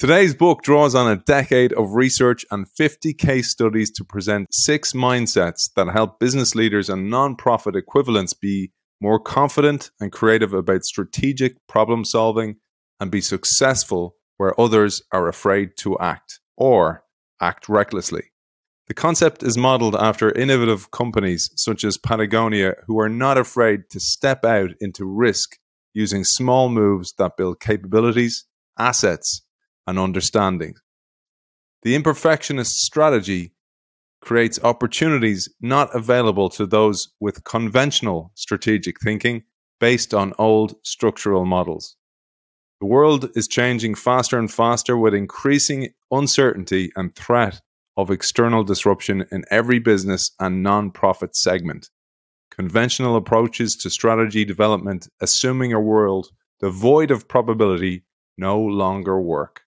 Today's book draws on a decade of research and 50 case studies to present six mindsets that help business leaders and nonprofit equivalents be more confident and creative about strategic problem solving and be successful where others are afraid to act or act recklessly. The concept is modeled after innovative companies such as Patagonia, who are not afraid to step out into risk using small moves that build capabilities, assets, and understanding. The imperfectionist strategy creates opportunities not available to those with conventional strategic thinking based on old structural models. The world is changing faster and faster with increasing uncertainty and threat of external disruption in every business and non-profit segment. Conventional approaches to strategy development, assuming a world devoid of probability, no longer work.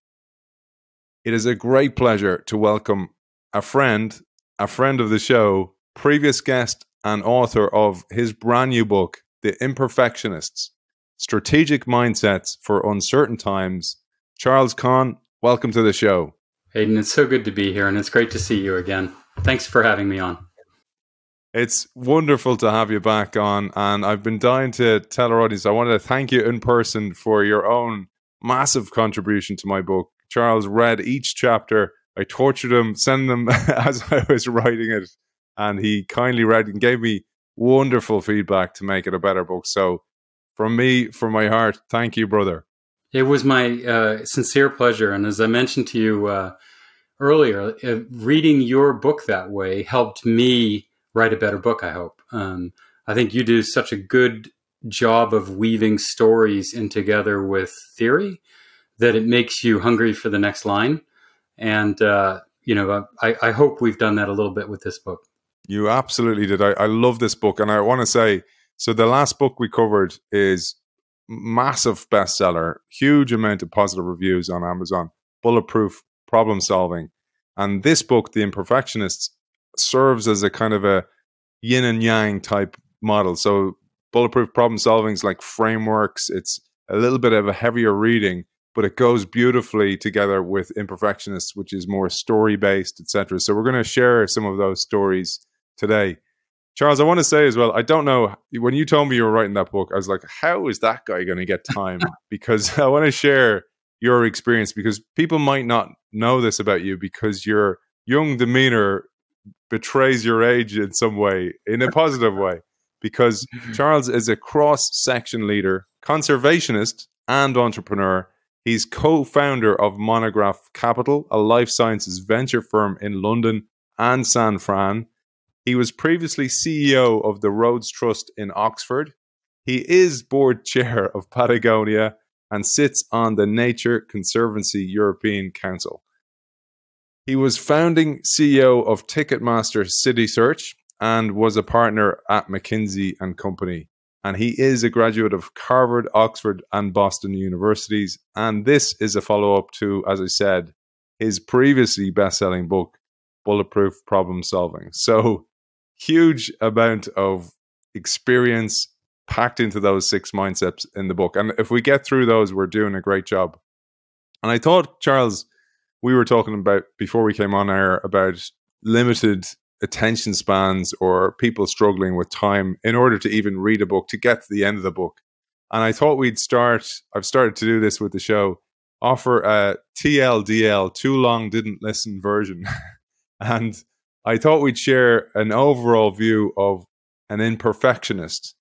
It is a great pleasure to welcome a friend, a friend of the show, previous guest, and author of his brand new book, The Imperfectionists Strategic Mindsets for Uncertain Times. Charles Conn, welcome to the show. Hayden, it's so good to be here and it's great to see you again. Thanks for having me on. It's wonderful to have you back on. And I've been dying to tell our audience, I wanted to thank you in person for your own massive contribution to my book. Charles read each chapter. I tortured him, sent them as I was writing it, and he kindly read and gave me wonderful feedback to make it a better book. So, from me, from my heart, thank you, brother. It was my uh, sincere pleasure, and as I mentioned to you uh, earlier, uh, reading your book that way helped me write a better book. I hope. Um, I think you do such a good job of weaving stories in together with theory that it makes you hungry for the next line. And, uh, you know, I, I, hope we've done that a little bit with this book. You absolutely did. I, I love this book. And I want to say so the last book we covered is massive bestseller, huge amount of positive reviews on Amazon, bulletproof problem solving. And this book, The Imperfectionists, serves as a kind of a yin and yang type model. So bulletproof problem solving is like frameworks. It's a little bit of a heavier reading, but it goes beautifully together with imperfectionists which is more story based etc so we're going to share some of those stories today. Charles i want to say as well i don't know when you told me you were writing that book i was like how is that guy going to get time? Because i want to share your experience because people might not know this about you because your young demeanor betrays your age in some way in a positive way. Because charles is a cross section leader conservationist and entrepreneur He's co founder of Monograph Capital, a life sciences venture firm in London and San Fran. He was previously CEO of the Rhodes Trust in Oxford. He is board chair of Patagonia and sits on the Nature Conservancy European Council. He was founding CEO of Ticketmaster Citysearch and was a partner at McKinsey and Company and he is a graduate of Harvard, Oxford, and Boston universities. And this is a follow up to, as I said, his previously best selling book, Bulletproof Problem Solving. So, huge amount of experience packed into those six mindsets in the book. And if we get through those, we're doing a great job. And I thought, Charles, we were talking about before we came on air about limited attention spans or people struggling with time in order to even read a book to get to the end of the book. And I thought we'd start, I've started to do this with the show, offer a TLDL, too long didn't listen version. and I thought we'd share an overall view of an imperfectionist.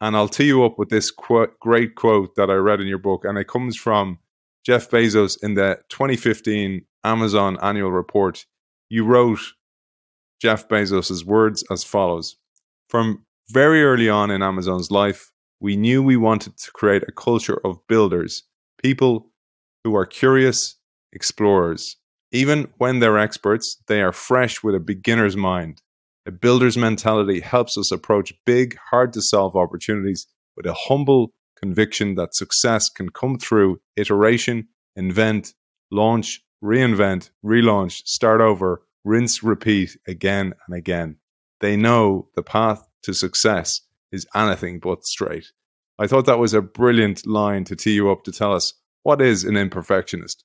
And I'll tee you up with this quote, great quote that I read in your book. And it comes from Jeff Bezos in the 2015 Amazon annual report. You wrote, Jeff Bezos' words as follows From very early on in Amazon's life, we knew we wanted to create a culture of builders, people who are curious, explorers. Even when they're experts, they are fresh with a beginner's mind. A builder's mentality helps us approach big, hard to solve opportunities with a humble conviction that success can come through iteration, invent, launch, reinvent, relaunch, start over, rinse, repeat again and again. They know the path to success is anything but straight. I thought that was a brilliant line to tee you up to tell us what is an imperfectionist.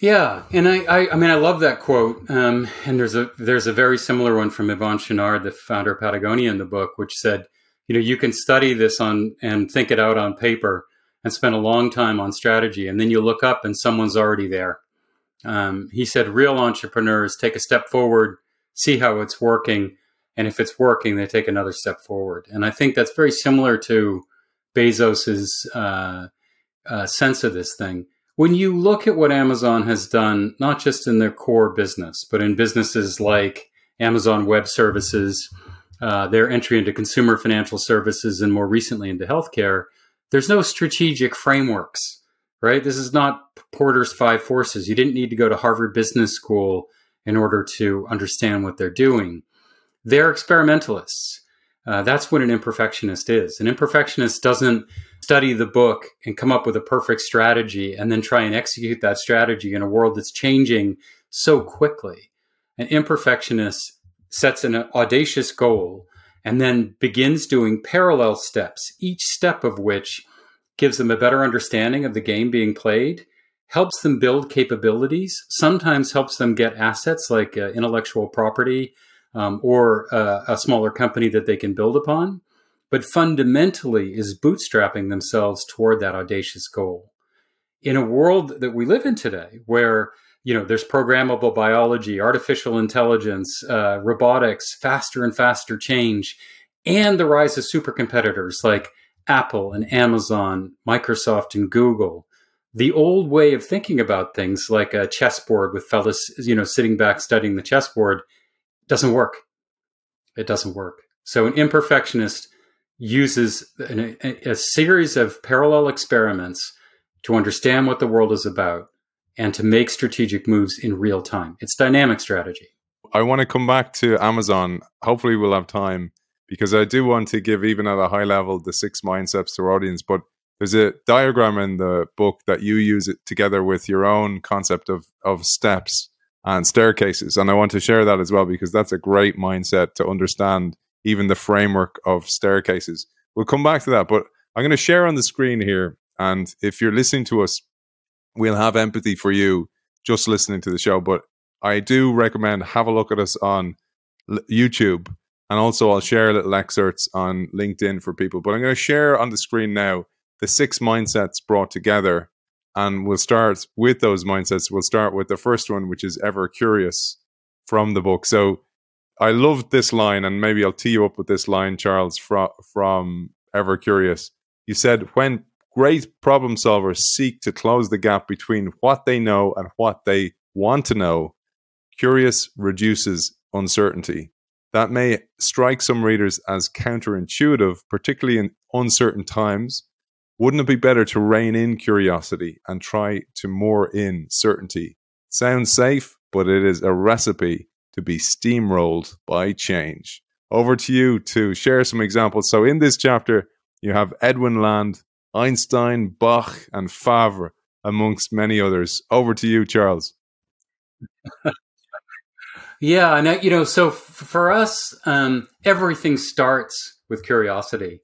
Yeah, and I, I, I mean, I love that quote. Um, and there's a there's a very similar one from Yvon Chouinard, the founder of Patagonia, in the book, which said, you know, you can study this on and think it out on paper and spend a long time on strategy, and then you look up and someone's already there. Um, he said, real entrepreneurs take a step forward, see how it's working, and if it's working, they take another step forward. And I think that's very similar to Bezos's uh, uh, sense of this thing when you look at what Amazon has done, not just in their core business, but in businesses like Amazon Web Services, uh, their entry into consumer financial services, and more recently into healthcare, there's no strategic frameworks, right? This is not Porter's Five Forces. You didn't need to go to Harvard Business School in order to understand what they're doing. They're experimentalists. Uh, that's what an imperfectionist is. An imperfectionist doesn't study the book and come up with a perfect strategy and then try and execute that strategy in a world that's changing so quickly. An imperfectionist sets an audacious goal and then begins doing parallel steps, each step of which gives them a better understanding of the game being played, helps them build capabilities, sometimes helps them get assets like uh, intellectual property um, or uh, a smaller company that they can build upon but fundamentally is bootstrapping themselves toward that audacious goal. In a world that we live in today, where you know there's programmable biology, artificial intelligence, uh, robotics, faster and faster change, and the rise of super competitors like Apple and Amazon, Microsoft and Google. The old way of thinking about things, like a chessboard with fellas, you know, sitting back studying the chessboard, doesn't work. It doesn't work. So an imperfectionist uses a, a series of parallel experiments to understand what the world is about and to make strategic moves in real time. It's dynamic strategy. I want to come back to Amazon. Hopefully, we'll have time because I do want to give, even at a high level, the six mindsets to our audience. But there's a diagram in the book that you use it together with your own concept of, of steps and staircases. And I want to share that as well because that's a great mindset to understand even the framework of staircases. We'll come back to that, but I'm going to share on the screen here. And if you're listening to us, we'll have empathy for you just listening to the show. But I do recommend have a look at us on YouTube. And also, I'll share little excerpts on LinkedIn for people. But I'm going to share on the screen now the six mindsets brought together. And we'll start with those mindsets. We'll start with the first one, which is ever curious from the book. So, I loved this line, and maybe I'll tee you up with this line, Charles, from, from Ever Curious. You said, When great problem solvers seek to close the gap between what they know and what they want to know, curious reduces uncertainty. That may strike some readers as counterintuitive, particularly in uncertain times. Wouldn't it be better to rein in curiosity and try to moor in certainty? Sounds safe, but it is a recipe to be steamrolled by change. Over to you to share some examples. So, in this chapter, you have Edwin Land, Einstein, Bach, and Favre, amongst many others. Over to you, Charles. yeah, and uh, you know, so f- for us, um, everything starts with curiosity,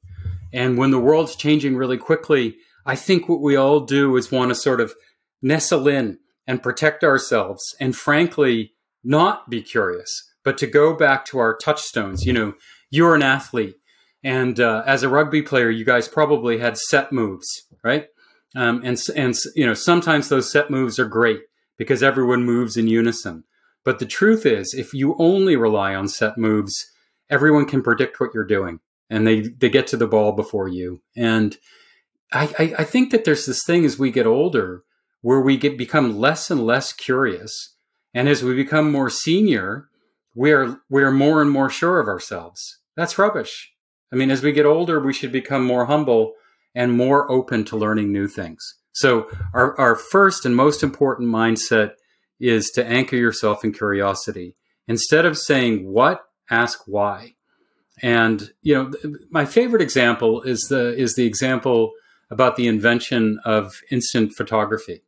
and when the world's changing really quickly, I think what we all do is want to sort of nestle in and protect ourselves, and frankly, not be curious, but to go back to our touchstones. You know, you're an athlete, and uh, as a rugby player, you guys probably had set moves, right? Um, and and you know, sometimes those set moves are great because everyone moves in unison. But the truth is, if you only rely on set moves, everyone can predict what you're doing, and they they get to the ball before you. And I, I, I think that there's this thing as we get older where we get become less and less curious and as we become more senior, we're we're more and more sure of ourselves. That's rubbish. I mean, as we get older, we should become more humble and more open to learning new things. So our, our first and most important mindset is to anchor yourself in curiosity. Instead of saying what, ask why. And you know, my favorite example is the is the example about the invention of instant photography.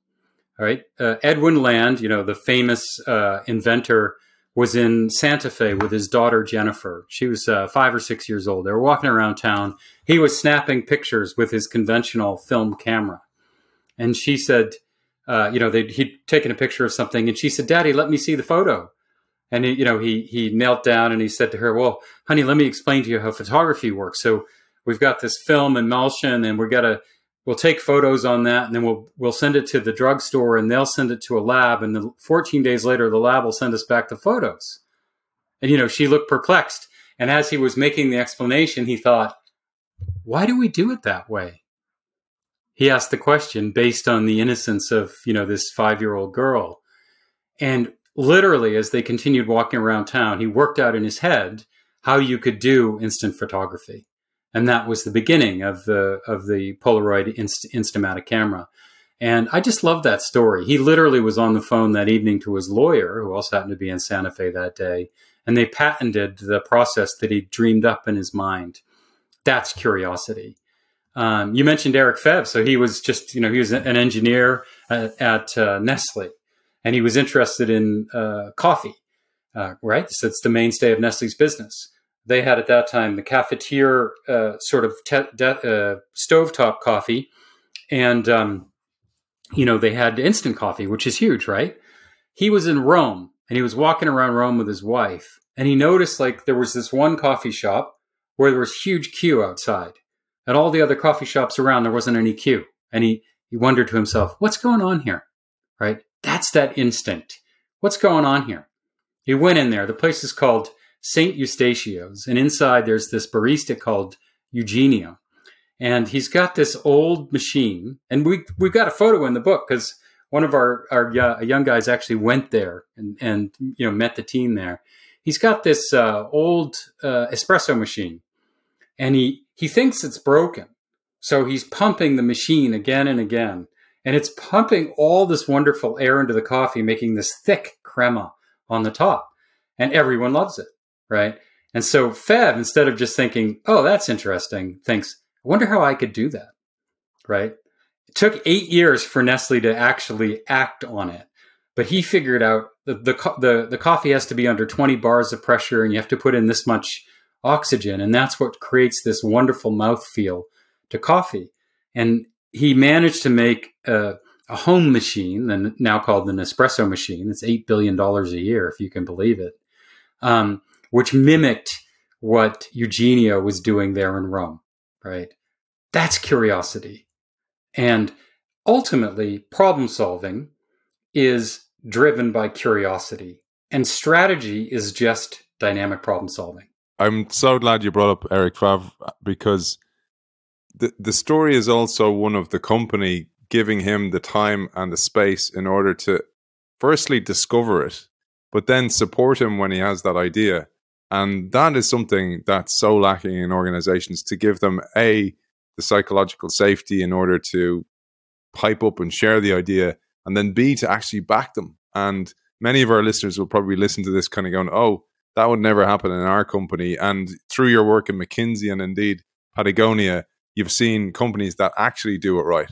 All right. Uh, Edwin Land, you know, the famous uh, inventor, was in Santa Fe with his daughter Jennifer. She was uh, five or six years old. They were walking around town. He was snapping pictures with his conventional film camera. And she said, uh, you know, he'd taken a picture of something, and she said, "Daddy, let me see the photo." And he, you know, he he knelt down and he said to her, "Well, honey, let me explain to you how photography works. So we've got this film emulsion, and we're gonna we'll take photos on that, and then we'll we'll send it to the drugstore, and they'll send it to a lab, and then 14 days later, the lab will send us back the photos." And you know, she looked perplexed, and as he was making the explanation, he thought, "Why do we do it that way?" He asked the question based on the innocence of you know this five year old girl, and literally, as they continued walking around town, he worked out in his head how you could do instant photography. And that was the beginning of the of the Polaroid Inst- Instamatic camera. And I just love that story. He literally was on the phone that evening to his lawyer, who also happened to be in Santa Fe that day, and they patented the process that he dreamed up in his mind. That's curiosity. Um, you mentioned Eric Favre, so he was just, you know, he was an engineer at, at uh, Nestle, and he was interested in uh, coffee, uh, right? So it's the mainstay of Nestle's business. They had at that time the cafetiere uh, sort of te- de- uh, stovetop coffee, and um, you know they had instant coffee, which is huge, right? He was in Rome and he was walking around Rome with his wife, and he noticed like there was this one coffee shop where there was huge queue outside. At all the other coffee shops around, there wasn't any queue, and he he wondered to himself, "What's going on here?" Right? That's that instinct. What's going on here? He went in there. The place is called St. Eustachio's, and inside there's this barista called Eugenio. And he's got this old machine, and we we've got a photo in the book because one of our our young guys actually went there and and you know met the team there. He's got this uh, old uh, espresso machine, and he he thinks it's broken, so he's pumping the machine again and again and it's pumping all this wonderful air into the coffee, making this thick crema on the top. And everyone loves it, right? And so Favre, instead of just thinking, oh, that's interesting, thinks, I wonder how I could do that, right? It took eight years for Nestle to actually act on it. But he figured out the, the, the, the coffee has to be under 20 bars of pressure and you have to put in this much oxygen. And that's what creates this wonderful mouthfeel to coffee. And he managed to make a, a home machine, now called the Nespresso machine. It's eight billion dollars a year, if you can believe it, um, which mimicked what Eugenio was doing there in Rome. Right? That's curiosity, and ultimately, problem solving is driven by curiosity, and strategy is just dynamic problem solving. I'm so glad you brought up Eric Favre because the the story is also one of the company giving him the time and the space in order to firstly discover it, but then support him when he has that idea. And that is something that's so lacking in organizations to give them a the psychological safety in order to pipe up and share the idea, and then b to actually back them. And many of our listeners will probably listen to this kind of going, "Oh, that would never happen in our company." And through your work in McKinsey and indeed Patagonia, you've seen companies that actually do it right.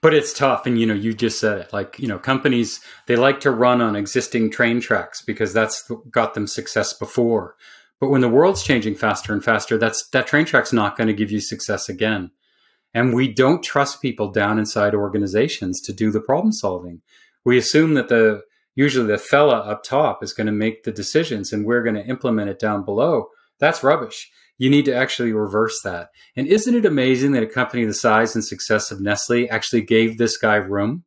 But it's tough. And, you know, you just said it like, you know, companies, they like to run on existing train tracks because that's got them success before. But when the world's changing faster and faster, that's that train track's not going to give you success again. And we don't trust people down inside organizations to do the problem solving. We assume that the usually the fella up top is going to make the decisions and we're going to implement it down below. That's rubbish you need to actually reverse that. And isn't it amazing that a company the size and success of Nestle actually gave this guy room?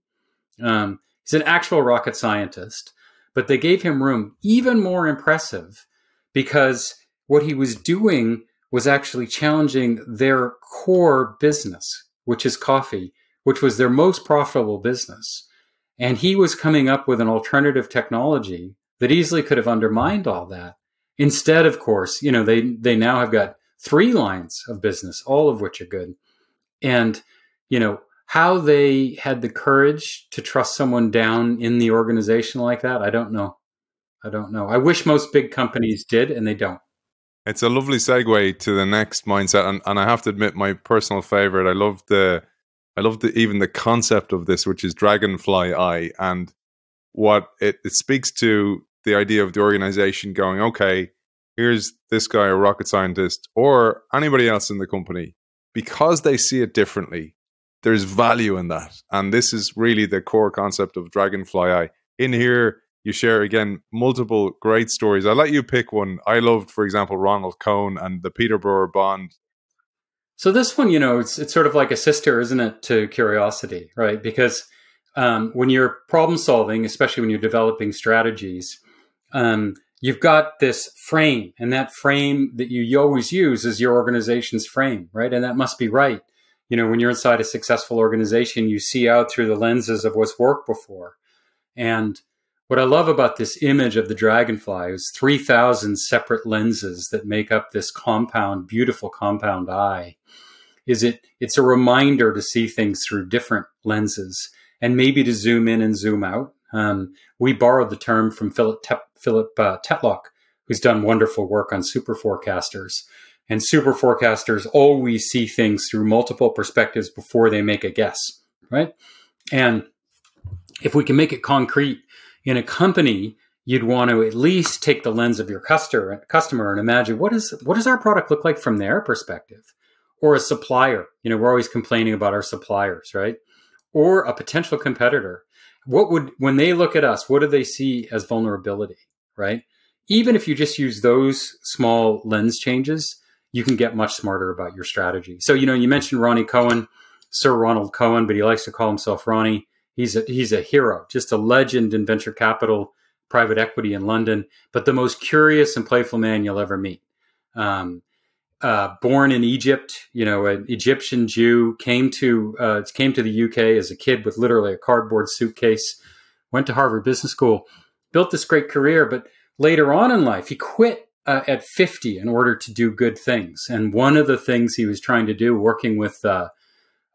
Um, he's an actual rocket scientist, but they gave him room. Even more impressive because what he was doing was actually challenging their core business, which is coffee, which was their most profitable business. And he was coming up with an alternative technology that easily could have undermined all that. Instead, of course, you know, they they now have got three lines of business, all of which are good. And, you know, how they had the courage to trust someone down in the organization like that, I don't know. I don't know. I wish most big companies did, and they don't. It's a lovely segue to the next mindset, and, and I have to admit, my personal favorite. I love the, I love the even the concept of this, which is dragonfly eye, and what it, it speaks to the idea of the organization going, okay, here's this guy, a rocket scientist, or anybody else in the company, because they see it differently, there's value in that. And this is really the core concept of Dragonfly Eye. In here, you share again multiple great stories. I'll let you pick one. I loved, for example, Ronald Cohen and the Peterborough Bond. So this one, you know, it's it's sort of like a sister, isn't it, to curiosity, right? Because um, when you're problem solving, especially when you're developing strategies, um, you've got this frame, and that frame that you always use is your organization's frame, right? And that must be right. You know, when you're inside a successful organization, you see out through the lenses of what's worked before. And what I love about this image of the dragonfly is 3,000 separate lenses that make up this compound, beautiful compound eye. Is it? It's a reminder to see things through different lenses and maybe to zoom in and zoom out. Um, we borrowed the term from Philip, Te- Philip uh, Tetlock, who's done wonderful work on super forecasters. And super forecasters always see things through multiple perspectives before they make a guess, right? And if we can make it concrete in a company, you'd want to at least take the lens of your customer, and imagine what is what does our product look like from their perspective, or a supplier. You know, we're always complaining about our suppliers, right? Or a potential competitor what would when they look at us what do they see as vulnerability right even if you just use those small lens changes you can get much smarter about your strategy so you know you mentioned ronnie cohen sir ronald cohen but he likes to call himself ronnie he's a he's a hero just a legend in venture capital private equity in london but the most curious and playful man you'll ever meet um, uh, born in Egypt, you know, an Egyptian Jew, came to uh, came to the UK as a kid with literally a cardboard suitcase, went to Harvard Business School, built this great career, but later on in life, he quit uh, at 50 in order to do good things. And one of the things he was trying to do, working with uh,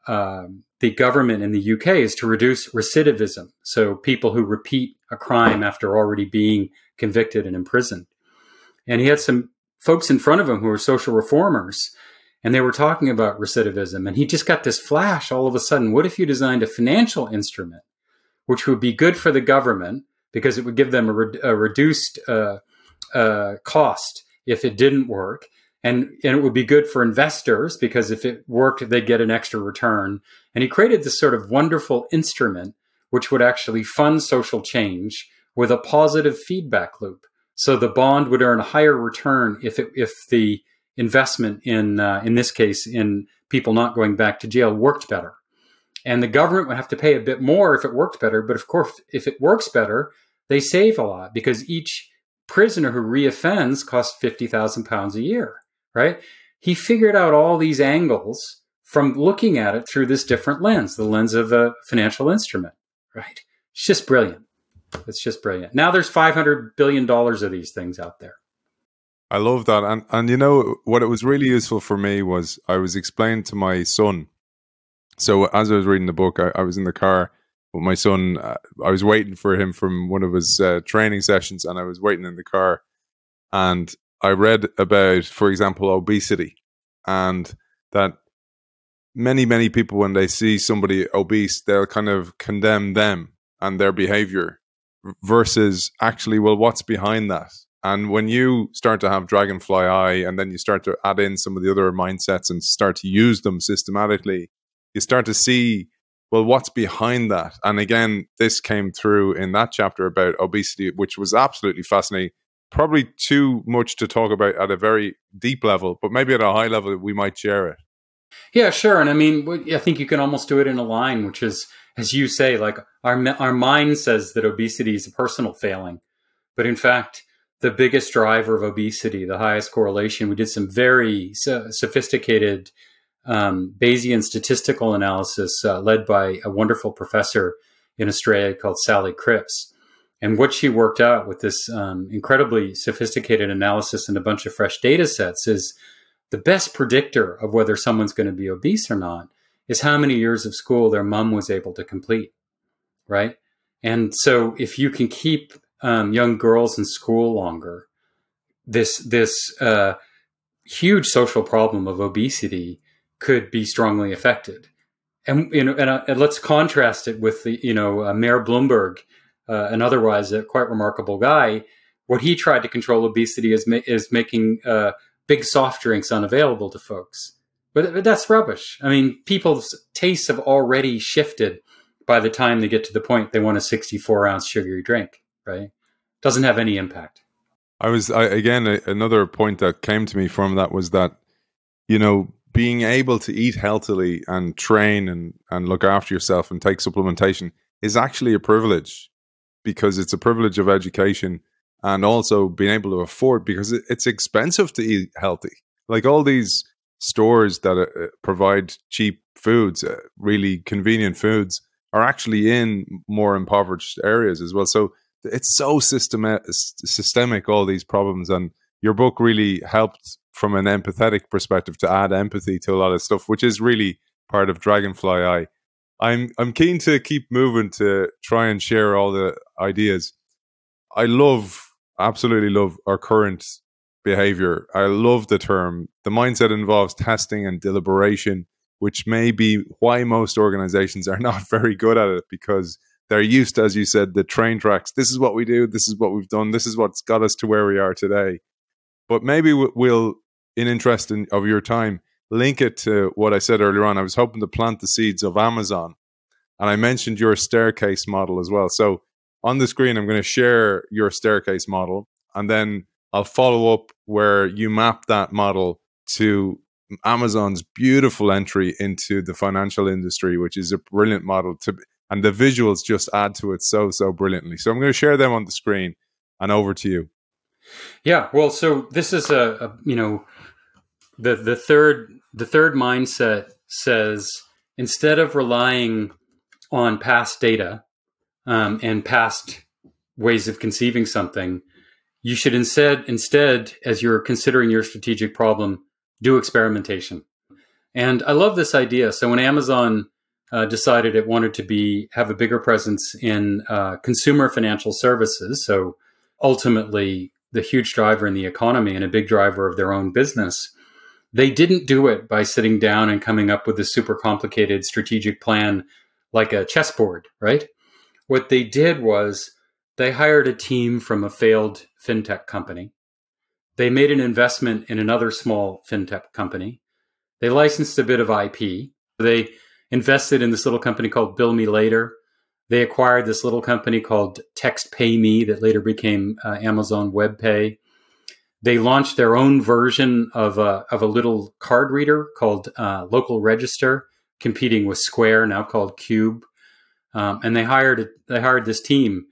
um, the government in the UK, is to reduce recidivism. So people who repeat a crime after already being convicted and imprisoned. And he had some folks in front of him who were social reformers and they were talking about recidivism and he just got this flash all of a sudden what if you designed a financial instrument which would be good for the government because it would give them a, re- a reduced uh, uh, cost if it didn't work and, and it would be good for investors because if it worked they'd get an extra return and he created this sort of wonderful instrument which would actually fund social change with a positive feedback loop so the bond would earn a higher return if it, if the investment in uh, in this case in people not going back to jail worked better, and the government would have to pay a bit more if it worked better. But of course, if it works better, they save a lot because each prisoner who reoffends costs fifty thousand pounds a year. Right? He figured out all these angles from looking at it through this different lens, the lens of a financial instrument. Right? It's just brilliant. It's just brilliant. Now there's 500 billion dollars of these things out there. I love that. And and you know what it was really useful for me was I was explaining to my son. So as I was reading the book, I, I was in the car with my son. Uh, I was waiting for him from one of his uh, training sessions, and I was waiting in the car, and I read about, for example, obesity, and that many many people when they see somebody obese, they'll kind of condemn them and their behavior versus actually, well, what's behind that? And when you start to have Dragonfly Eye and then you start to add in some of the other mindsets and start to use them systematically, you start to see, well, what's behind that? And again, this came through in that chapter about obesity, which was absolutely fascinating. Probably too much to talk about at a very deep level, but maybe at a high level, we might share it. Yeah, sure. And I mean, I think you can almost do it in a line, which is as you say, like our our mind says that obesity is a personal failing, but in fact, the biggest driver of obesity, the highest correlation, we did some very so sophisticated um, Bayesian statistical analysis uh, led by a wonderful professor in Australia called Sally Cripps. And what she worked out with this um, incredibly sophisticated analysis and a bunch of fresh data sets is the best predictor of whether someone's going to be obese or not is how many years of school their mom was able to complete, right? And so if you can keep um, young girls in school longer, this this uh, huge social problem of obesity could be strongly affected. And you know, and, uh, and let's contrast it with the you know uh, Mayor Bloomberg, uh, an otherwise a quite remarkable guy. What he tried to control obesity is ma- is making uh, big soft drinks unavailable to folks But, but that's rubbish. I mean, people's tastes have already shifted by the time they get to the point they want a 64 ounce sugary drink, right? Doesn't have any impact. I was, I, again, a, another point that came to me from that was that, you know, being able to eat healthily and train and, and look after yourself and take supplementation is actually a privilege because it's a privilege of education and also being able to afford because it's expensive to eat healthy. Like all these stores that uh, provide cheap foods, uh, really convenient foods, are actually in more impoverished areas as well. So it's so systematic, systemic, all these problems. And your book really helped from an empathetic perspective to add empathy to a lot of stuff, which is really part of Dragonfly Eye. I'm I'm keen to keep moving to try and share all the ideas. I love, absolutely love occurrent behavior. I love the term. The mindset involves testing and deliberation, which may be why most organizations are not very good at it because they're used as you said, the train tracks. This is what we do. This is what we've done. This is what's got us to where we are today. But maybe we'll, in interest in, of your time, link it to what I said earlier on. I was hoping to plant the seeds of Amazon. And I mentioned your staircase model as well. So on the screen, I'm going to share your staircase model. And then I'll follow up where you map that model to Amazon's beautiful entry into the financial industry, which is a brilliant model to and the visuals just add to it so so brilliantly. So I'm going to share them on the screen, and over to you. Yeah, well, so this is a, a you know the the third the third mindset says instead of relying on past data um, and past ways of conceiving something, you should instead instead as you're considering your strategic problem, do experimentation. And I love this idea. So when Amazon uh, decided it wanted to be have a bigger presence in uh, consumer financial services. So ultimately, the huge driver in the economy and a big driver of their own business. They didn't do it by sitting down and coming up with a super complicated strategic plan like a chessboard, right? What they did was they hired a team from a failed fintech company. They made an investment in another small fintech company. They licensed a bit of IP. They invested in this little company called Bill Me Later. They acquired this little company called Text Pay Me that later became uh, Amazon Web Pay. They launched their own version of a, of a little card reader called uh, Local Register, competing with Square, now called Cube. Um, and they hired they hired this team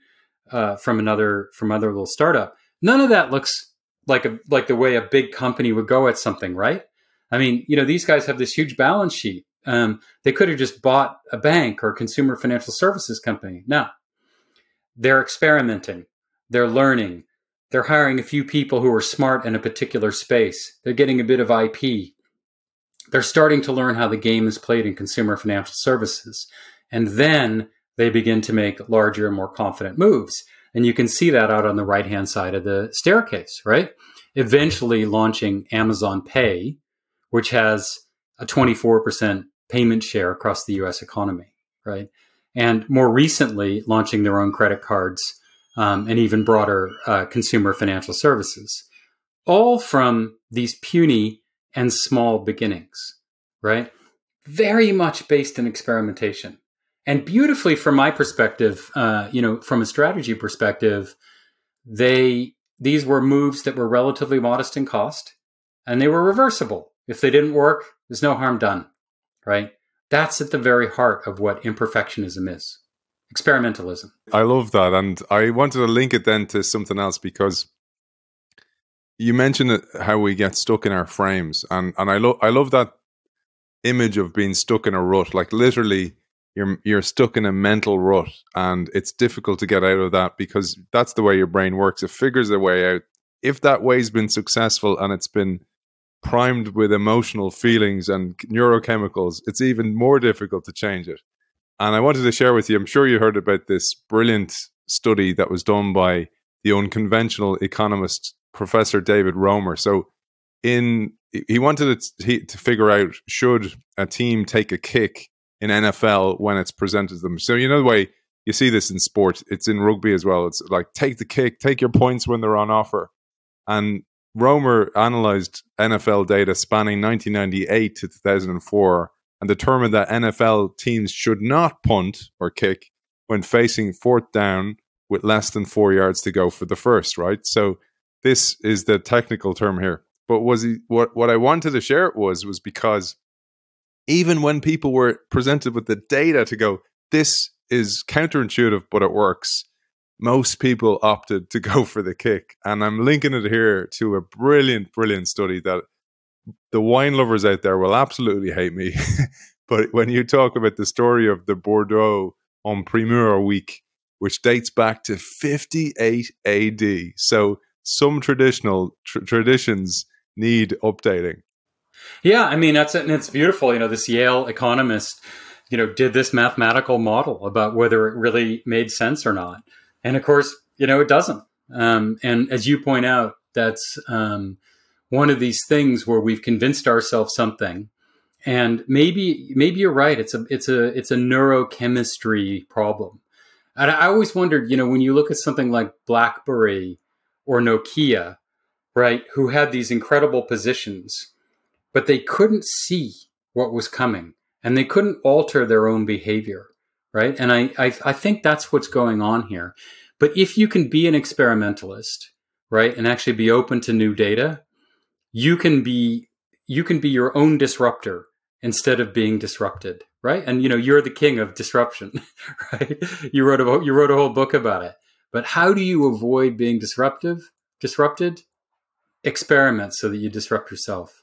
uh, from another from another little startup. None of that looks like a like the way a big company would go at something, right? I mean, you know, these guys have this huge balance sheet. Um, they could have just bought a bank or a consumer financial services company. No, they're experimenting, they're learning, they're hiring a few people who are smart in a particular space, they're getting a bit of IP. They're starting to learn how the game is played in consumer financial services. And then they begin to make larger and more confident moves. And you can see that out on the right hand side of the staircase, right? Eventually launching Amazon Pay, which has a 24% payment share across the US economy, right? And more recently, launching their own credit cards um, and even broader uh, consumer financial services, all from these puny and small beginnings, right? Very much based in experimentation. And beautifully, from my perspective, uh, you know, from a strategy perspective, they these were moves that were relatively modest in cost, and they were reversible. If they didn't work, there's no harm done, right? That's at the very heart of what imperfectionism is experimentalism. I love that. And I wanted to link it then to something else because you mentioned how we get stuck in our frames. And, and I, lo- I love that image of being stuck in a rut. Like literally, you're, you're stuck in a mental rut and it's difficult to get out of that because that's the way your brain works. It figures a way out. If that way's been successful and it's been primed with emotional feelings and neurochemicals, it's even more difficult to change it. And I wanted to share with you, I'm sure you heard about this brilliant study that was done by the unconventional economist Professor David Romer. So in he wanted to, to figure out should a team take a kick in NFL when it's presented to them. So you know the way you see this in sport, it's in rugby as well. It's like take the kick, take your points when they're on offer. And Romer analyzed NFL data spanning 1998 to 2004 and determined that NFL teams should not punt or kick when facing fourth down with less than four yards to go for the first, right? So this is the technical term here. But was he what what I wanted to share it was was because even when people were presented with the data to go, this is counterintuitive, but it works most people opted to go for the kick. And I'm linking it here to a brilliant, brilliant study that the wine lovers out there will absolutely hate me. but when you talk about the story of the Bordeaux en Primeur week, which dates back to 58 AD. So some traditional tr- traditions need updating. Yeah, I mean that's and it's beautiful. You know, this Yale economist, you know, did this mathematical model about whether it really made sense or not. And of course, you know, it doesn't. Um, and as you point out, that's um, one of these things where we've convinced ourselves something, and maybe maybe you're right. It's a it's a it's a neurochemistry problem. And I always wondered, you know, when you look at something like BlackBerry or Nokia, right, who had these incredible positions, but they couldn't see what was coming and they couldn't alter their own behavior right? And I, I, I think that's what's going on here. But if you can be an experimentalist, right, and actually be open to new data, you can be you can be your own disruptor instead of being disrupted, right? And you know you're the king of disruption, right? You wrote a you wrote a whole book about it. But how do you avoid being disruptive, disrupted? Experiment so that you disrupt yourself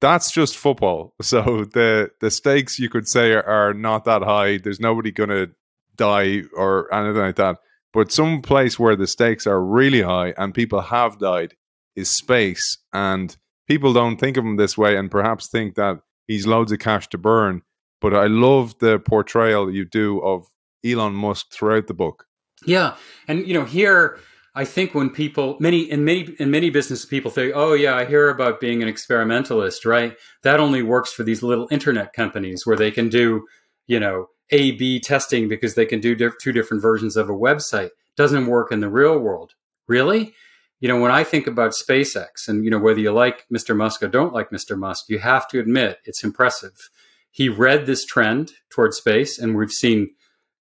that's just football. So the the stakes you could say are, are not that high. There's nobody going to die or anything like that. But some place where the stakes are really high and people have died is space. And people don't think of him this way and perhaps think that he's loads of cash to burn. But I love the portrayal you do of Elon Musk throughout the book. Yeah. And, you know, here I think when people many in many in many business people think, oh yeah, I hear about being an experimentalist, right? That only works for these little internet companies where they can do, you know, A B testing because they can do diff- two different versions of a website. Doesn't work in the real world. Really? You know, when I think about SpaceX and you know whether you like Mr. Musk or don't like Mr. Musk, you have to admit it's impressive. He read this trend towards space and we've seen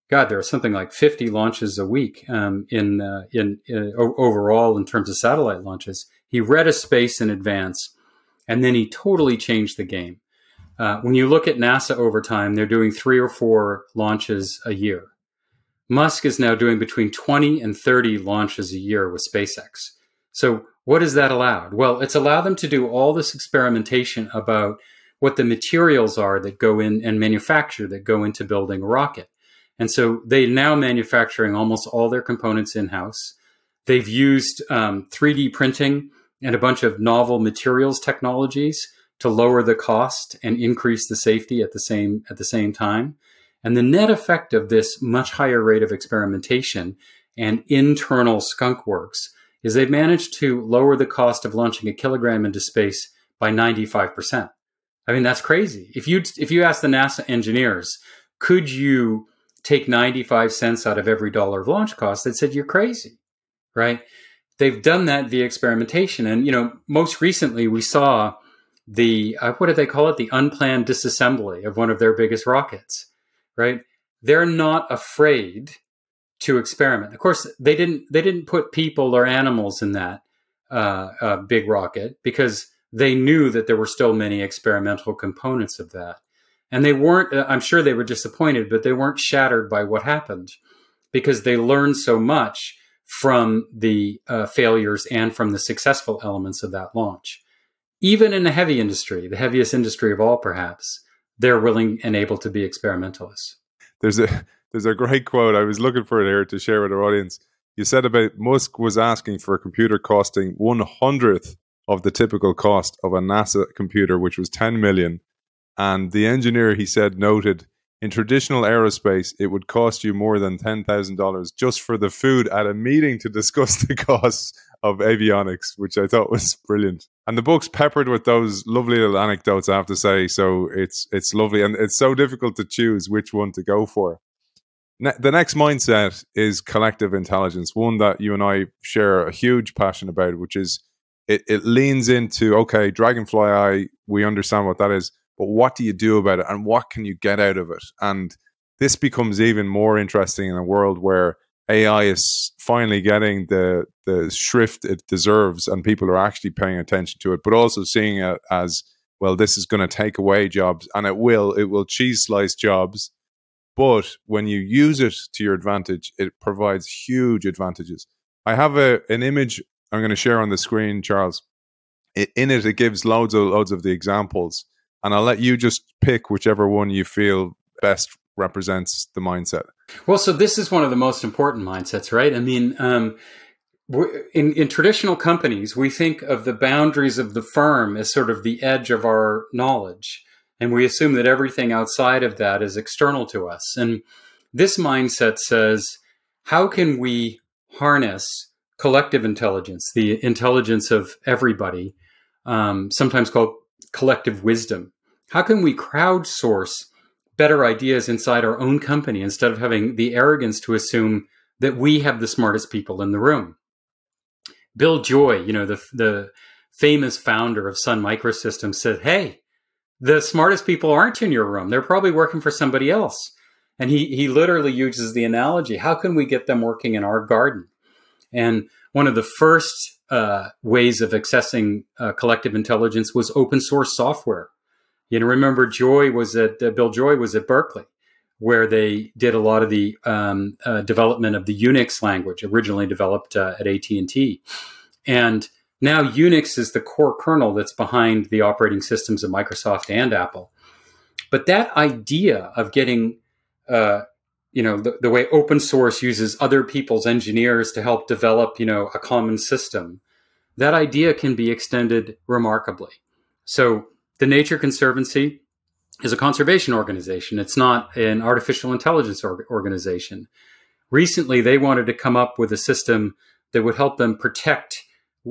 God, there are something like 50 launches a week um, in, uh, in, in uh, overall in terms of satellite launches. He read a space in advance, and then he totally changed the game. Uh, when you look at NASA over time, they're doing three or four launches a year. Musk is now doing between 20 and 30 launches a year with SpaceX. So, what has that allowed? Well, it's allowed them to do all this experimentation about what the materials are that go in and manufacture that go into building a rocket. And so they now manufacturing almost all their components in house. They've used um, 3D printing and a bunch of novel materials technologies to lower the cost and increase the safety at the same at the same time. And the net effect of this much higher rate of experimentation and internal skunk works is they've managed to lower the cost of launching a kilogram into space by 95%. I mean, that's crazy. If you if you ask the NASA engineers, could you take 95 cents out of every dollar of launch cost, they said, you're crazy, right? They've done that via experimentation. And, you know, most recently we saw the, uh, what do they call it? The unplanned disassembly of one of their biggest rockets, right? They're not afraid to experiment. Of course, they didn't, they didn't put people or animals in that uh, uh, big rocket because they knew that there were still many experimental components of that. And they weren't, uh, I'm sure they were disappointed, but they weren't shattered by what happened because they learned so much from the uh, failures and from the successful elements of that launch. Even in the heavy industry, the heaviest industry of all, perhaps, they're willing and able to be experimentalists. There's a there's a great quote. I was looking for it here to share with our audience. You said about Musk was asking for a computer costing one hundredth of the typical cost of a NASA computer, which was 10 million, and the engineer, he said, noted in traditional aerospace, it would cost you more than $10,000 just for the food at a meeting to discuss the costs of avionics, which I thought was brilliant. And the book's peppered with those lovely little anecdotes, I have to say. So it's it's lovely. And it's so difficult to choose which one to go for. Ne- the next mindset is collective intelligence, one that you and I share a huge passion about, which is it, it leans into okay, Dragonfly Eye, we understand what that is, but what do you do about it and what can you get out of it? And this becomes even more interesting in a world where AI is finally getting the the shrift it deserves, and people are actually paying attention to it, but also seeing it as well. This is going to take away jobs, and it will. It will cheese slice jobs, but when you use it to your advantage, it provides huge advantages. I have a an image I'm going to share on the screen, Charles. In it, it gives loads of loads of the examples, and I'll let you just pick whichever one you feel best represents the mindset. Well, so this is one of the most important mindsets, right? I mean, um, in, in traditional companies, we think of the boundaries of the firm as sort of the edge of our knowledge. And we assume that everything outside of that is external to us. And this mindset says, how can we harness collective intelligence, the intelligence of everybody, um, sometimes called collective wisdom? How can we crowdsource better ideas inside our own company instead of having the arrogance to assume that we have the smartest people in the room. Bill Joy, you know, the the famous founder of Sun Microsystems said, "Hey, the smartest people aren't in your room. They're probably working for somebody else." And he he literally uses the analogy, how can we get them working in our garden? And one of the first uh, ways of accessing uh, collective intelligence was open source software. You know, remember Joy was at uh, Bill Joy was at Berkeley, where they did a lot of the um, uh, development of the Unix language, originally developed uh, at AT and T, and now Unix is the core kernel that's behind the operating systems of Microsoft and Apple. But that idea of getting, uh, you know, the, the way open source uses other people's engineers to help develop, you know, a common system, that idea can be extended remarkably. So the Nature Conservancy is a conservation organization. It's not an artificial intelligence or- organization. Recently, they wanted to come up with a system that would help them protect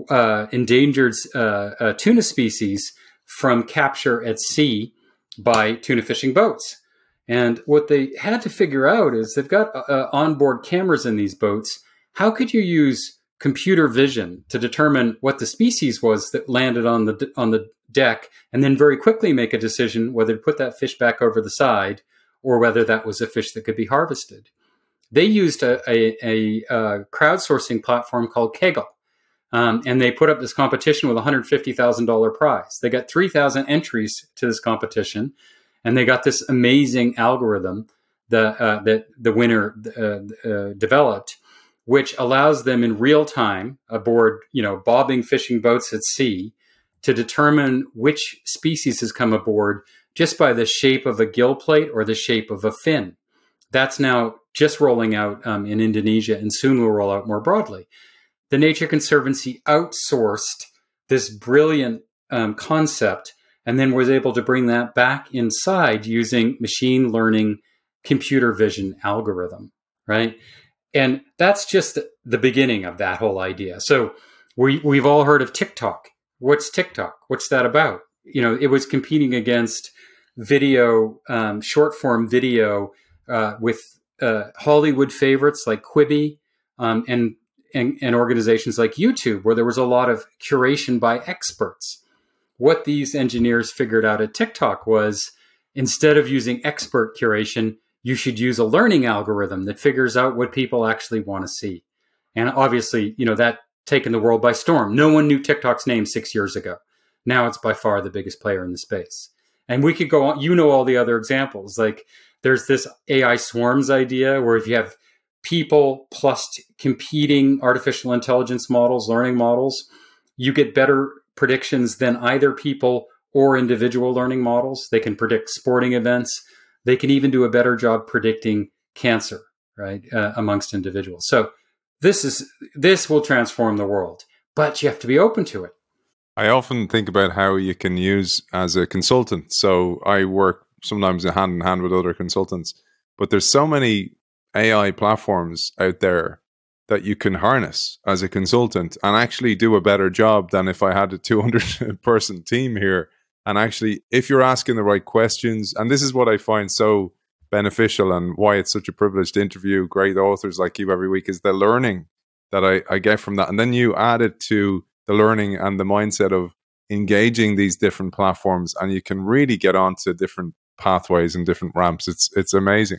uh, endangered uh, uh, tuna species from capture at sea by tuna fishing boats. And what they had to figure out is they've got uh, onboard cameras in these boats. How could you use computer vision to determine what the species was that landed on the on the deck and then very quickly make a decision whether to put that fish back over the side or whether that was a fish that could be harvested. They used a, a, a, a crowdsourcing platform called Kaggle. Um, and they put up this competition with a $150,000 prize. They got 3,000 entries to this competition, and they got this amazing algorithm the, uh, that the winner uh, uh, developed, which allows them in real time aboard, you know, bobbing fishing boats at sea to determine which species has come aboard just by the shape of a gill plate or the shape of a fin. That's now just rolling out um, in Indonesia and soon will roll out more broadly. The Nature Conservancy outsourced this brilliant um, concept and then was able to bring that back inside using machine learning computer vision algorithm, right? And that's just the beginning of that whole idea. So we, we've all heard of TikTok what's TikTok? What's that about? You know, it was competing against video, um, short form video uh, with uh, Hollywood favorites like Quibi um, and, and, and organizations like YouTube, where there was a lot of curation by experts. What these engineers figured out at TikTok was instead of using expert curation, you should use a learning algorithm that figures out what people actually want to see. And obviously, you know, that taken the world by storm. No one knew TikTok's name six years ago. Now it's by far the biggest player in the space. And we could go on, you know, all the other examples. Like there's this AI swarms idea where if you have people plus competing artificial intelligence models, learning models, you get better predictions than either people or individual learning models. They can predict sporting events. They can even do a better job predicting cancer, right, uh, amongst individuals. So this is this will transform the world, but you have to be open to it. I often think about how you can use as a consultant. So I work sometimes hand in hand with other consultants, but there's so many AI platforms out there that you can harness as a consultant and actually do a better job than if I had a 200 person team here. And actually, if you're asking the right questions, and this is what I find so beneficial and why it's such a privilege to interview great authors like you every week is the learning that I, I get from that. And then you add it to the learning and the mindset of engaging these different platforms and you can really get onto different pathways and different ramps it's it's amazing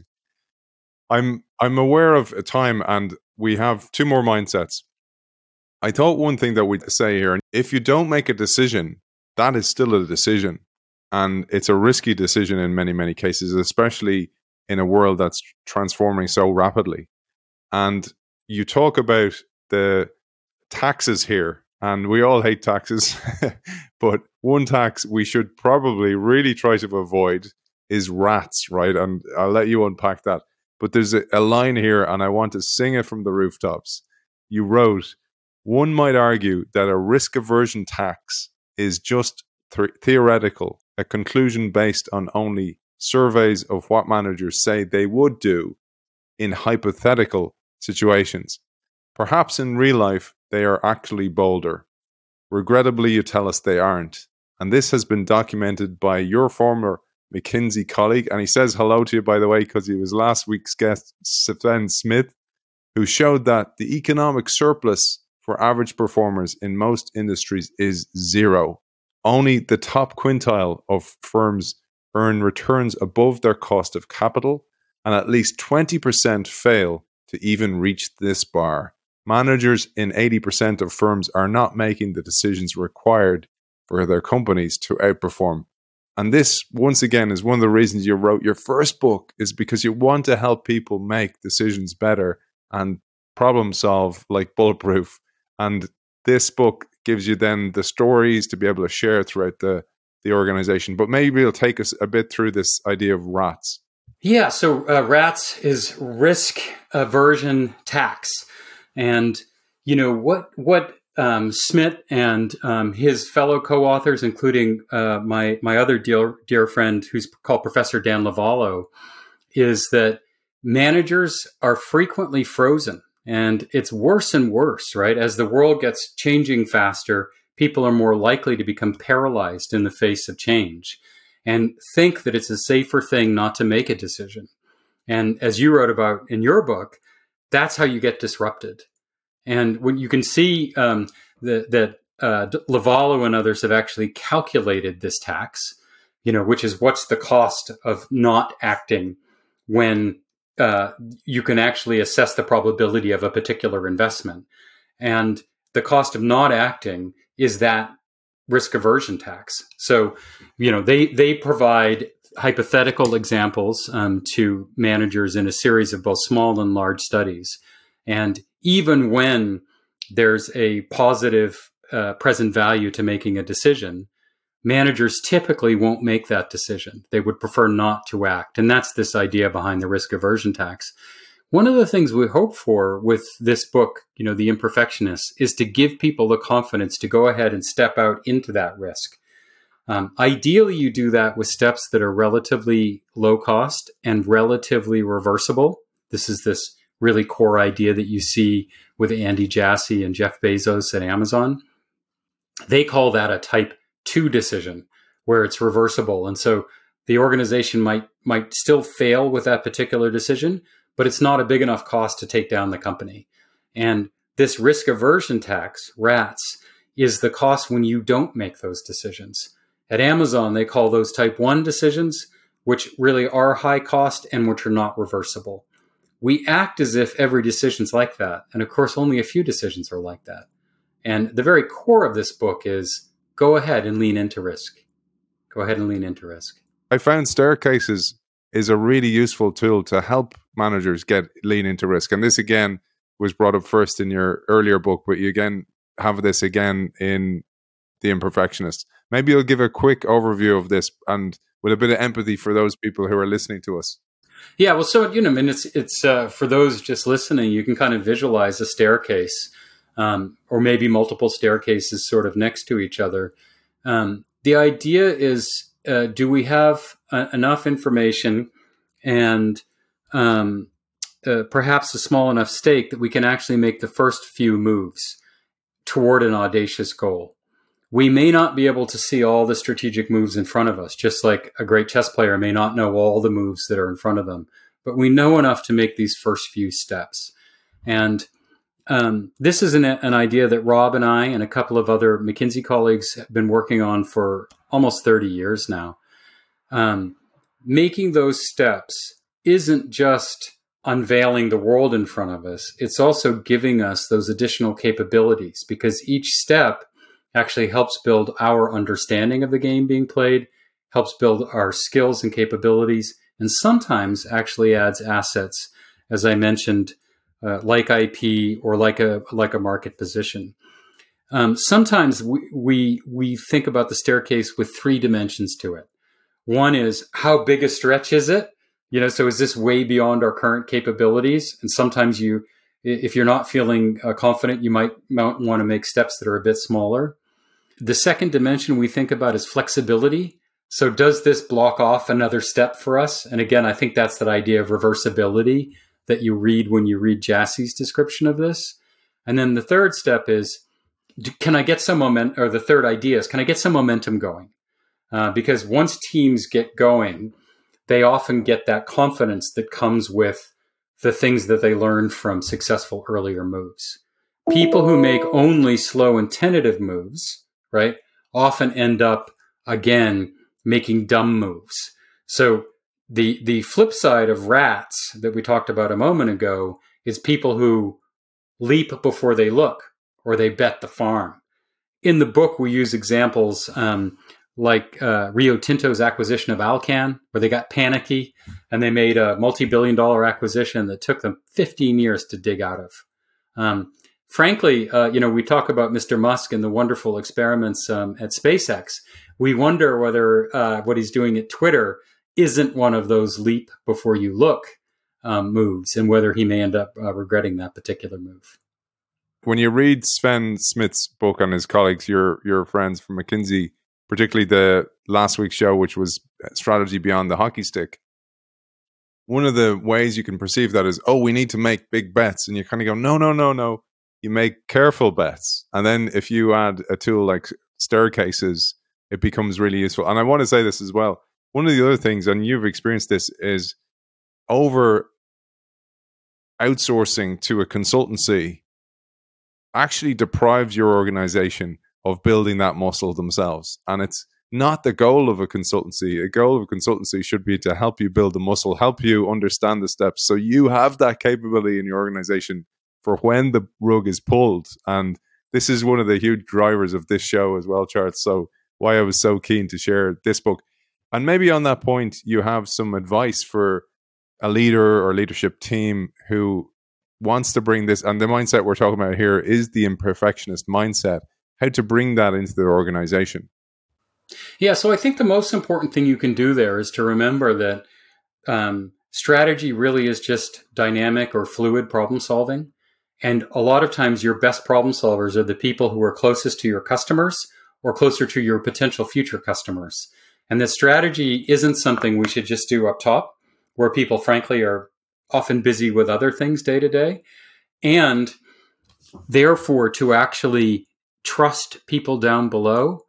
i'm i'm aware of a time and we have two more mindsets. I thought one thing that we'd say here if you don't make a decision that is still a decision. And it's a risky decision in many many cases especially in a world that's transforming so rapidly. And you talk about the taxes here and we all hate taxes but one tax we should probably really try to avoid is rats right? And i'll let you unpack that but there's a, a line here and i want to sing it from the rooftops you wrote one might argue that a risk aversion tax is just th- theoretical a conclusion based on only surveys of what managers say they would do in hypothetical situations. Perhaps in real life, they are actually bolder. Regrettably, you tell us they aren't. And this has been documented by your former McKinsey colleague. And he says hello to you, by the way, because he was last week's guest, Sven Smit, who showed that the economic surplus for average performers in most industries is zero. Only the top quintile of firms earn returns above their cost of capital, and at least 20% fail to even reach this bar. Managers in 80% of firms are not making the decisions required for their companies to outperform. And this, once again, is one of the reasons you wrote your first book, is because you want to help people make decisions better and problem solve like bulletproof. And this book gives you then the stories to be able to share throughout the, the organization. But maybe it'll take us a bit through this idea of rats. Yeah, so uh, RATS is risk aversion tax, and you know what what um, Smit and um, his fellow co-authors, including uh, my my other dear dear friend who's called Professor Dan Lovallo, is that managers are frequently frozen, and it's worse and worse. Right as the world gets changing faster, people are more likely to become paralyzed in the face of change and think that it's a safer thing not to make a decision. And as you wrote about in your book, that's how you get disrupted. And when you can see um, that, uh, Lovallo and others have actually calculated this tax, you know, which is what's the cost of not acting when uh, you can actually assess the probability of a particular investment. And the cost of not acting is that risk aversion tax. So, you know, they they provide hypothetical examples um, to managers in a series of both small and large studies, and even when there's a positive uh, present value to making a decision, managers typically won't make that decision. They would prefer not to act, and that's this idea behind the risk aversion tax. One of the things we hope for with this book, you know, The Imperfectionist, is to give people the confidence to go ahead and step out into that risk. Um, ideally, you do that with steps that are relatively low cost and relatively reversible. This is this really core idea that you see with Andy Jassy and Jeff Bezos at Amazon. They call that a type two decision where it's reversible. And so the organization might might still fail with that particular decision, but it's not a big enough cost to take down the company. And this risk aversion tax, RATS, is the cost when you don't make those decisions. At Amazon, they call those type 1 decisions, which really are high cost and which are not reversible. We act as if every decision's like that. And of course, only a few decisions are like that. And the very core of this book is go ahead and lean into risk. Go ahead and lean into risk. I found staircases is a really useful tool to help managers get lean into risk. And this again was brought up first in your earlier book, but you again have this again in The Imperfectionist. Maybe you'll give a quick overview of this and with a bit of empathy for those people who are listening to us. Yeah, well, so you know, mean, it's it's uh, for those just listening, you can kind of visualize a staircase, um, or maybe multiple staircases sort of next to each other. Um, the idea is uh, do we have uh, enough information and um, uh, perhaps a small enough stake that we can actually make the first few moves toward an audacious goal? We may not be able to see all the strategic moves in front of us, just like a great chess player may not know all the moves that are in front of them, but we know enough to make these first few steps. And um, this is an, an idea that Rob and I and a couple of other McKinsey colleagues have been working on for almost 30 years now. Um, making those steps isn't just unveiling the world in front of us, it's also giving us those additional capabilities because each step actually helps build our understanding of the game being played, helps build our skills and capabilities, and sometimes actually adds assets, as I mentioned uh, like IP or like a like a market position. Um, sometimes we, we we think about the staircase with three dimensions to it. One is how big a stretch is it? You know, so is this way beyond our current capabilities? And sometimes you, if you're not feeling uh, confident, you might, might want to make steps that are a bit smaller. The second dimension we think about is flexibility. So does this block off another step for us? And again, I think that's that idea of reversibility that you read when you read Jassy's description of this. And then the third step is, can I get some momentum? Or the third idea is, can I get some momentum going? Uh, because once teams get going, they often get that confidence that comes with the things that they learned from successful earlier moves. People who make only slow and tentative moves, right, often end up again making dumb moves. So the the flip side of rats that we talked about a moment ago is people who leap before they look or they bet the farm. In the book, we use examples um, like uh, Rio Tinto's acquisition of Alcan, where they got panicky and they made a multi-billion dollar acquisition that took them 15 years to dig out of. Um, frankly, uh, you know, we talk about Mr. Musk and the wonderful experiments um, at SpaceX. We wonder whether uh, what he's doing at Twitter isn't one of those leap before you look um, moves and whether he may end up uh, regretting that particular move. When you read Sven Smit's book on his colleagues, your your friends from McKinsey, particularly the last week's show, which was strategy beyond the hockey stick, one of the ways you can perceive that is, oh, we need to make big bets, and you kind of go, no, no, no, no. You make careful bets, and then if you add a tool like staircases, it becomes really useful. And I want to say this as well one of the other things, and you've experienced this, is over outsourcing to a consultancy actually deprives your organization of building that muscle themselves. And it's not the goal of a consultancy. A goal of a consultancy should be to help you build the muscle, help you understand the steps so you have that capability in your organization for when the rug is pulled. And this is one of the huge drivers of this show as well, Charles. So why I was so keen to share this book. And maybe on that point, you have some advice for a leader or leadership team who wants to bring this, and the mindset we're talking about here is the imperfectionist mindset, how to bring that into their organization. Yeah, so I think the most important thing you can do there is to remember that um, strategy really is just dynamic or fluid problem solving. And a lot of times, your best problem solvers are the people who are closest to your customers or closer to your potential future customers. And the strategy isn't something we should just do up top, where people, frankly, are often busy with other things day to day. And therefore, to actually trust people down below.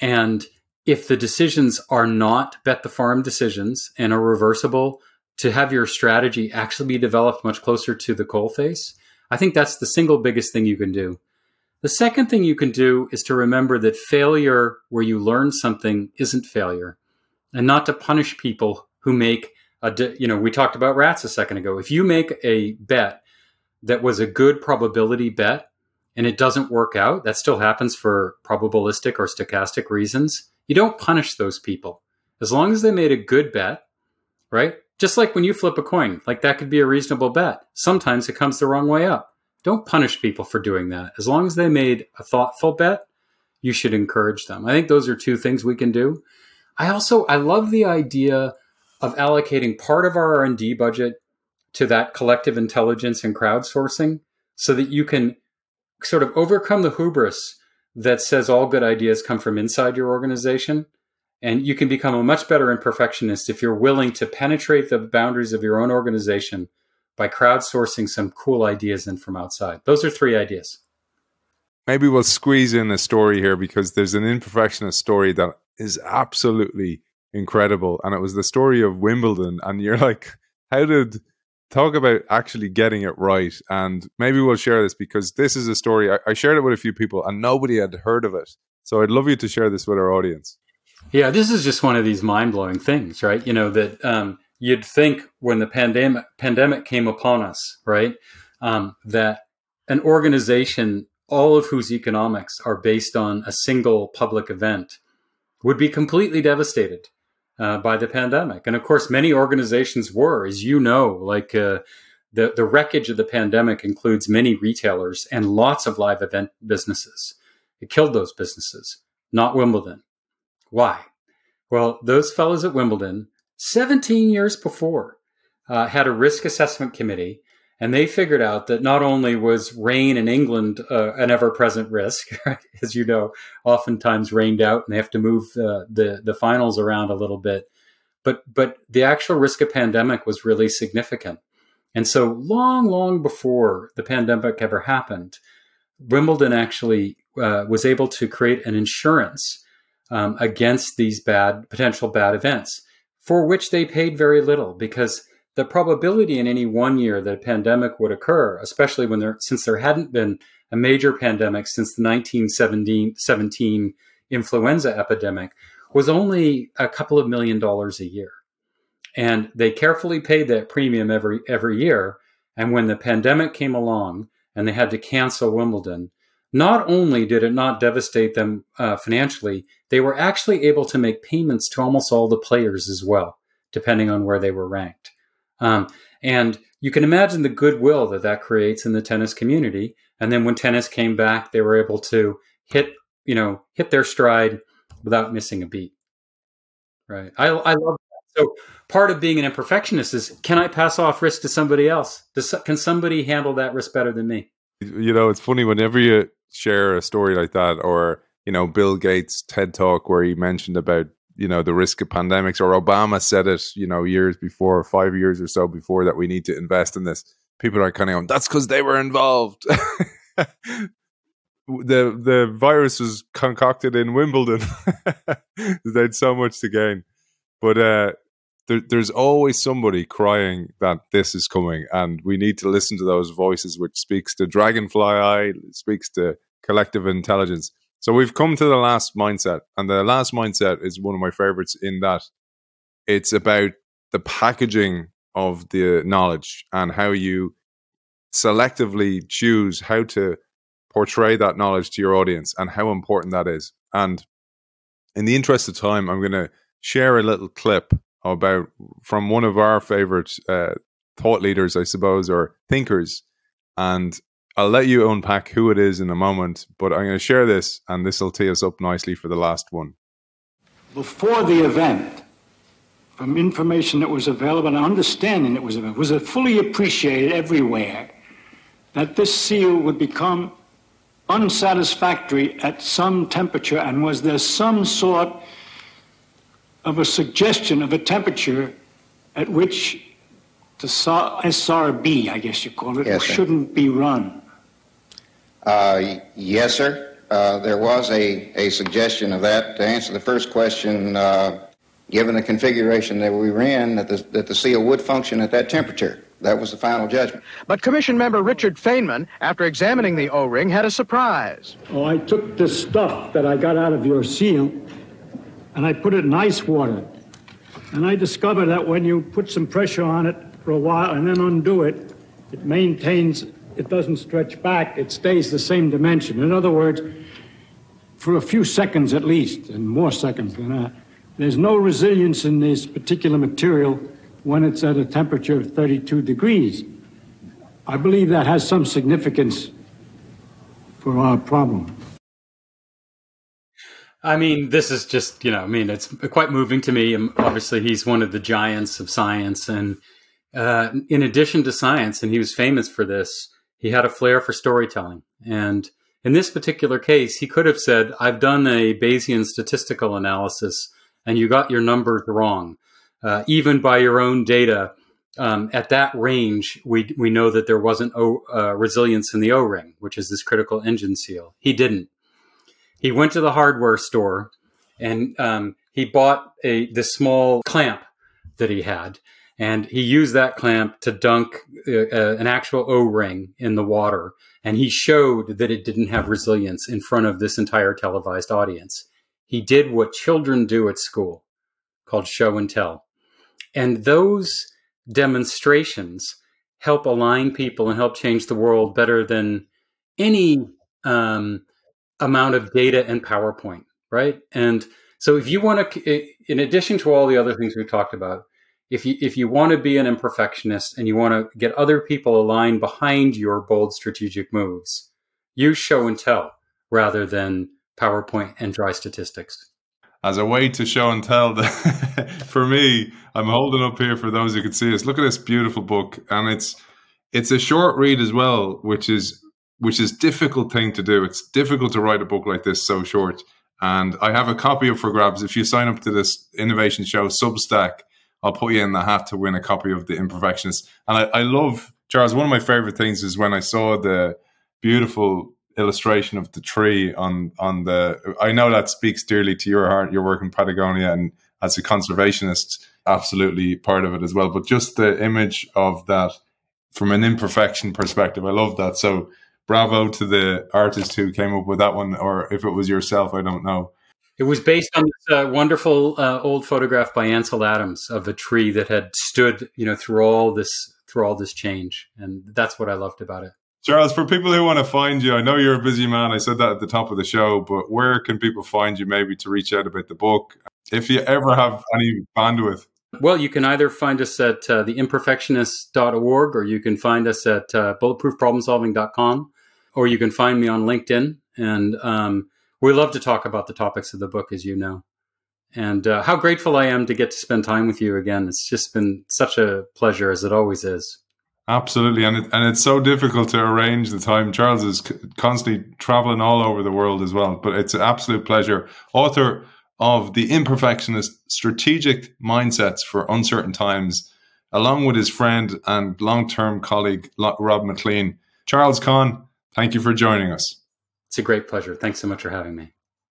And if the decisions are not bet the farm decisions and are reversible, to have your strategy actually be developed much closer to the coalface, I think that's the single biggest thing you can do. The second thing you can do is to remember that failure where you learn something isn't failure and not to punish people who make a, you know, we talked about rats a second ago. If you make a bet that was a good probability bet and it doesn't work out, that still happens for probabilistic or stochastic reasons. You don't punish those people. As long as they made a good bet, right? Just like when you flip a coin, like that could be a reasonable bet. Sometimes it comes the wrong way up. Don't punish people for doing that. As long as they made a thoughtful bet, you should encourage them. I think those are two things we can do. I also I love the idea of allocating part of our R&D budget to that collective intelligence and crowdsourcing so that you can sort of overcome the hubris that says all good ideas come from inside your organization and you can become a much better imperfectionist if you're willing to penetrate the boundaries of your own organization by crowdsourcing some cool ideas in from outside. Those are three ideas. Maybe we'll squeeze in a story here because there's an imperfectionist story that is absolutely incredible. And it was the story of Wimbledon. And you're like, how did talk about actually getting it right. And maybe we'll share this because this is a story. I, I shared it with a few people and nobody had heard of it. So I'd love you to share this with our audience. Yeah, this is just one of these mind blowing things, right? You know, that um, you'd think when the pandemic, pandemic came upon us, right, um, that an organization, all of whose economics are based on a single public event, would be completely devastated uh, by the pandemic. And of course, many organizations were, as you know, like uh, the, the wreckage of the pandemic includes many retailers and lots of live event businesses. It killed those businesses, not Wimbledon. Why? Well, those fellows at Wimbledon, 17 years before, uh, had a risk assessment committee, and they figured out that not only was rain in England uh, an ever-present risk, as you know, oftentimes rained out, and they have to move uh, the the finals around a little bit, but but the actual risk of pandemic was really significant. And so, long, long before the pandemic ever happened, Wimbledon actually uh, was able to create an insurance um, against these bad potential bad events, for which they paid very little because the probability in any one year that a pandemic would occur, especially when there since there hadn't been a major pandemic since the 1917 influenza epidemic, was only a couple of million dollars a year. And they carefully paid that premium every every year. And when the pandemic came along and they had to cancel Wimbledon, not only did it not devastate them uh, financially, they were actually able to make payments to almost all the players as well, depending on where they were ranked. Um, and you can imagine the goodwill that that creates in the tennis community. And then when tennis came back, they were able to hit, you know, hit their stride without missing a beat. Right. I, I love that. So part of being an imperfectionist is can I pass off risk to somebody else? Does, can somebody handle that risk better than me? You know, it's funny whenever you share a story like that, or you know, Bill Gates TED talk where he mentioned about you know the risk of pandemics, or Obama said it, you know, years before, five years or so before that we need to invest in this. People are kind of going, "That's because they were involved." the the virus was concocted in Wimbledon. they had so much to gain, but uh, there, there's always somebody crying that this is coming, and we need to listen to those voices, which speaks to Dragonfly Eye, speaks to collective intelligence. So we've come to the last mindset, and the last mindset is one of my favorites in that it's about the packaging of the knowledge and how you selectively choose how to portray that knowledge to your audience and how important that is. And in the interest of time, I'm going to share a little clip about from one of our favorite uh, thought leaders, I suppose, or thinkers. And I'll let you unpack who it is in a moment, but I'm going to share this, and this will tee us up nicely for the last one. Before the event, from information that was available and understanding that was available, was fully appreciated everywhere that this seal would become unsatisfactory at some temperature, and was there some sort of a suggestion of a temperature at which the SRB, I guess you call it, yes, shouldn't be run? Uh, yes, sir. Uh, there was a, a suggestion of that. To answer the first question, uh, given the configuration that we ran, that the, that the seal would function at that temperature. That was the final judgment. But Commission member Richard Feynman, after examining the O-ring, had a surprise. Oh, I took the stuff that I got out of your seal and I put it in ice water. And I discovered that when you put some pressure on it for a while and then undo it, it maintains, it doesn't stretch back, it stays the same dimension. In other words, for a few seconds at least, and more seconds than that, there's no resilience in this particular material when it's at a temperature of 32 degrees. I believe that has some significance for our problem. I mean, this is just, you know, I mean, it's quite moving to me. Obviously, he's one of the giants of science. And uh, in addition to science, and he was famous for this, he had a flair for storytelling. And in this particular case, he could have said, I've done a Bayesian statistical analysis and you got your numbers wrong. Uh, even by your own data, um, at that range, we, we know that there wasn't o, uh, resilience in the O ring, which is this critical engine seal. He didn't he went to the hardware store and um, he bought a this small clamp that he had, and he used that clamp to dunk uh, uh, an actual O-ring in the water, and he showed that it didn't have resilience in front of this entire televised audience. He did what children do at school, called show and tell, and those demonstrations help align people and help change the world better than any um, amount of data and PowerPoint, right? And so, if you want to, in addition to all the other things we've talked about, if you if you want to be an imperfectionist and you want to get other people aligned behind your bold strategic moves, use show and tell rather than PowerPoint and dry statistics. As a way to show and tell, for me, I'm holding up here for those who can see us. Look at this beautiful book, and it's it's a short read as well, which is which is difficult thing to do. It's difficult to write a book like this so short. And I have a copy of for grabs. If you sign up to this innovation show Substack, I'll put you in the hat to win a copy of the Imperfectionist. And I, I love Charles. One of my favorite things is when I saw the beautiful illustration of the tree on on the. I know that speaks dearly to your heart. Your work in Patagonia and as a conservationist, absolutely part of it as well. But just the image of that from an imperfection perspective, I love that. So bravo to the artist who came up with that one, or if it was yourself, I don't know. It was based on this uh, wonderful uh, old photograph by Ansel Adams of a tree that had stood, you know, through all this through all this change, and that's what I loved about it. Charles, for people who want to find you, I know you're a busy man. I said that at the top of the show, but where can people find you? Maybe to reach out about the book, if you ever have any bandwidth. Well, you can either find us at uh, theimperfectionist.org or you can find us at uh, bulletproofproblemsolving.com or you can find me on LinkedIn. And um, we love to talk about the topics of the book, as you know. And uh, how grateful I am to get to spend time with you again. It's just been such a pleasure, as it always is. Absolutely, and it, and it's so difficult to arrange the time. Charles is constantly traveling all over the world as well, but it's an absolute pleasure. Author of The Imperfectionist Strategic Mindsets for Uncertain Times, along with his friend and long term colleague, Rob McLean. Charles Conn, thank you for joining us. It's a great pleasure. Thanks so much for having me.